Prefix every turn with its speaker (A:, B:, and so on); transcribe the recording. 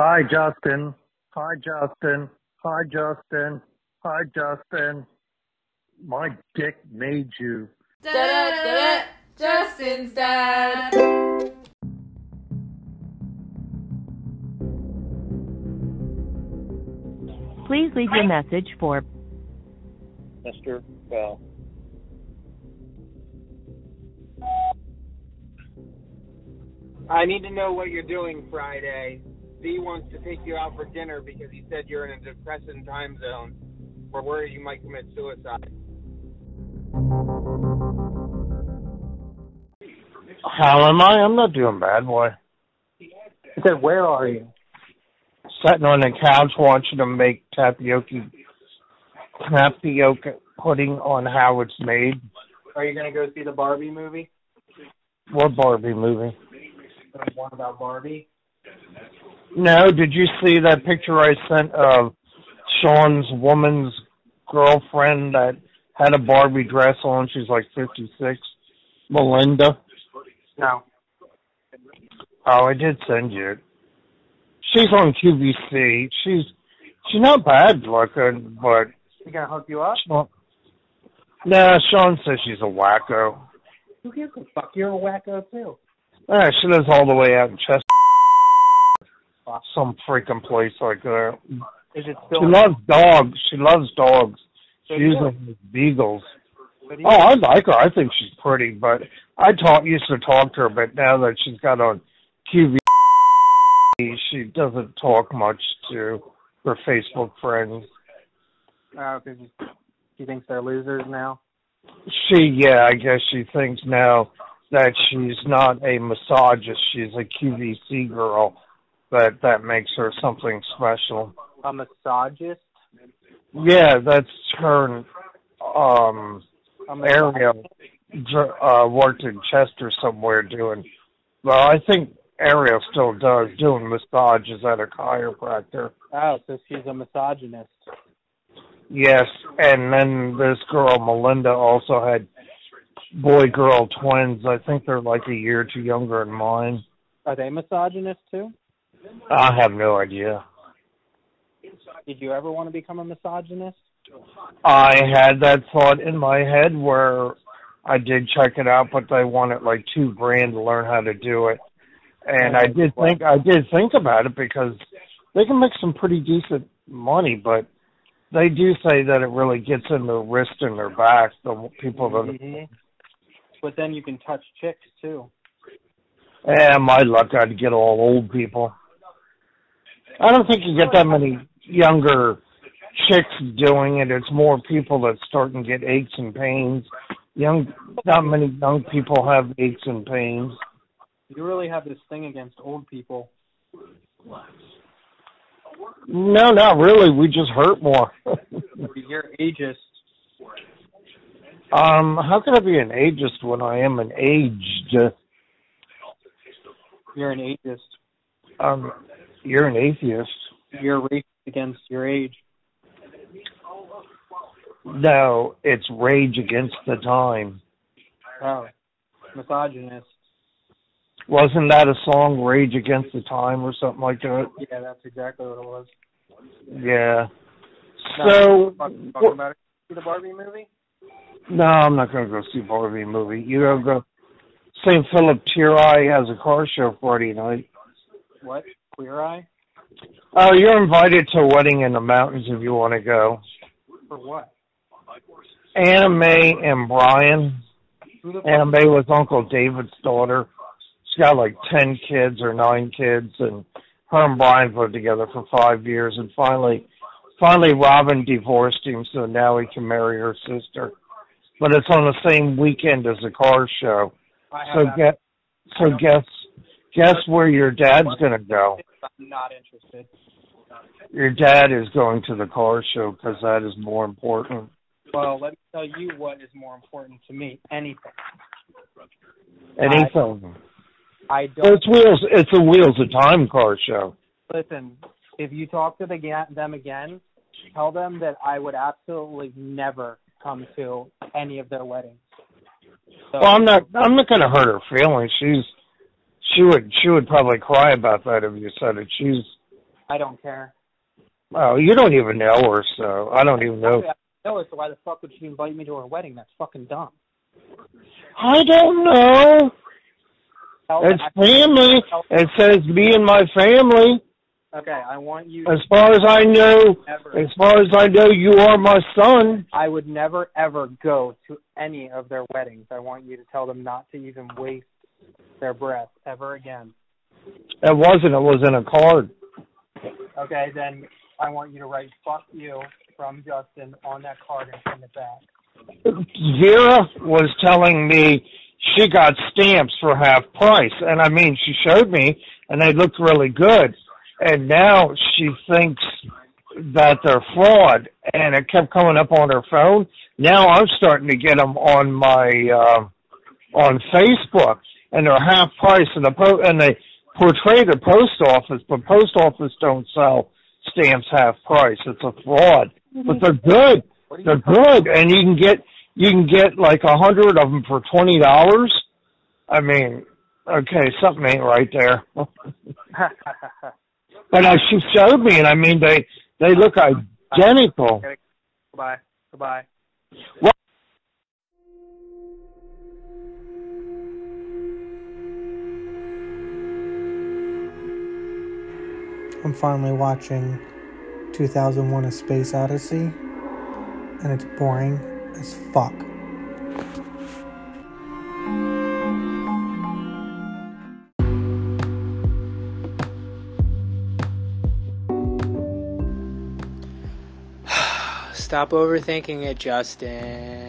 A: Hi, Justin. Hi, Justin. Hi, Justin. Hi, Justin. My dick made you.
B: Da da da da. Justin's dad.
C: Please leave your message for
D: Mr. Bell.
E: I need to know what you're doing Friday. Z wants to take you out for dinner because he said you're in a depressing time zone. or where you might commit suicide.
F: How am I? I'm not doing bad, boy.
D: I said, where are you?
F: Sitting on the couch watching them make tapioca tapioca pudding on how it's made.
D: Are you going to go see the Barbie movie?
F: What Barbie movie?
D: The one about Barbie?
F: No, did you see that picture I sent of Sean's woman's girlfriend that had a Barbie dress on? She's like 56. Melinda.
D: No.
F: Oh, I did send you it. She's on QVC. She's she's not bad looking, but
D: She to hook you up?
F: Sean, nah, Sean says she's a wacko.
D: Who gives a fuck? You're a wacko, too.
F: Yeah, she lives all the way out in Chester, some freaking place like that.
D: Is it
F: She
D: still...
F: loves dogs. She loves dogs. She
D: So do you.
F: usually has beagles.
D: So do you.
F: Oh, I like her. I think she's pretty, but I talk used to talk to her, but now that she's got on QV, she doesn't talk much to her Facebook friends.
D: Oh, 'cause you- she thinks they're losers now?
F: She, yeah, I guess she thinks now that she's not a misogynist. She's a QVC girl. That that makes her something special.
D: A misogynist?
F: Yeah, that's her. Um,
D: A misogynist?
F: Ariel dr- uh, worked in Chester somewhere doing. Well, I think Ariel still does doing massages at a chiropractor.
D: Oh, so she's a misogynist.
F: Yes, and then this girl Melinda also had boy girl twins. I think they're like a year or two younger than mine.
D: Are they misogynist, too?
F: I have no idea.
D: Did you ever want to become a misogynist?
F: I had that thought in my head where I did check it out, but they wanted like two grand to learn how to do it. And I did think I did think about it because they can make some pretty decent money, but they do say that it really gets in their wrist and their back. The people that
D: hmm But then you can touch chicks, too.
F: Yeah, my luck, I'd get all old people. I don't think you get that many younger chicks doing it. It's more people that start and get aches and pains. Young, not many young people have aches and pains.
D: You really have this thing against old people.
F: No, not really. We just hurt more.
D: You're ageist.
F: um, how can I be an ageist when I am an aged?
D: You're an ageist.
F: Um, you're an atheist.
D: You're racist against your age.
F: No, it's rage against the time.
D: Oh, misogynist.
F: Wasn't that a song, Rage Against the Time, or something like that?
D: Yeah, that's exactly what it was.
F: Yeah.
D: No,
F: So,
D: talk- talking about it. See the Barbie movie?
F: no, I'm not going to go see Barbie movie. You gotta go. St. Philip Tear has a car show Friday night.
D: What? Queer Eye?
F: Oh, you're invited to a wedding in the mountains if you want to go.
D: For what?
F: Anna Mae and Brian. Anna Mae was Uncle David's daughter. She's got like ten kids or nine kids, and her and Brian lived together for five years, and finally, finally Robin divorced him, so now he can marry her sister. But it's on the same weekend as the car show. So get, so guess, guess where your dad's gonna go.
D: I'm not interested.
F: Your dad is going to the car show because that is more important.
D: Well, let me tell you what is more important to me. Anything.
F: Anything.
D: I
F: Well,
D: don't
F: it's wheels. It's a wheels of time car show.
D: listen. If you talk to the, them again, tell them that I would absolutely never come to any of their weddings. So,
F: Well, I'm not. I'm not going to hurt her feelings. She's. She would. She would probably cry about that if you said it. She's.
D: I don't care.
F: Oh, you don't even know her, so I don't even know.
D: I know her, so why the fuck would she invite me to her wedding? That's fucking dumb.
F: I don't know. It's family. It says me and my family.
D: Okay, I want you.
F: As far as I know,
D: Never.
F: as far as I know, you are my son.
D: I would never ever go to any of their weddings. I want you to tell them not to even waste their breath ever again.
F: It wasn't. It was in a card.
D: Okay, then I want you to write "fuck you" from Justin on that card and send it back.
F: Vera was telling me she got stamps for half price, and I mean, she showed me, and they looked really good. And now she thinks that they're fraud, and it kept coming up on her phone. Now I'm starting to get them on my uh, on Facebook, and they're half price, and the po- and they portray the post office, but post office don't sell stamps half price. It's a fraud, but they're good.
D: What are you
F: They're good, and you can get you can get like a hundred of them for twenty dollars. I mean, okay, something ain't right there. but uh, she showed me, and I mean, they they look identical.
D: Goodbye. Goodbye.
G: I'm finally watching 2001 A Space Odyssey, and it's boring as fuck.
H: Stop overthinking it, Justin.